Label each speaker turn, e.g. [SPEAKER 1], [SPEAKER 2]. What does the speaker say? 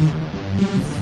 [SPEAKER 1] Mm-hmm.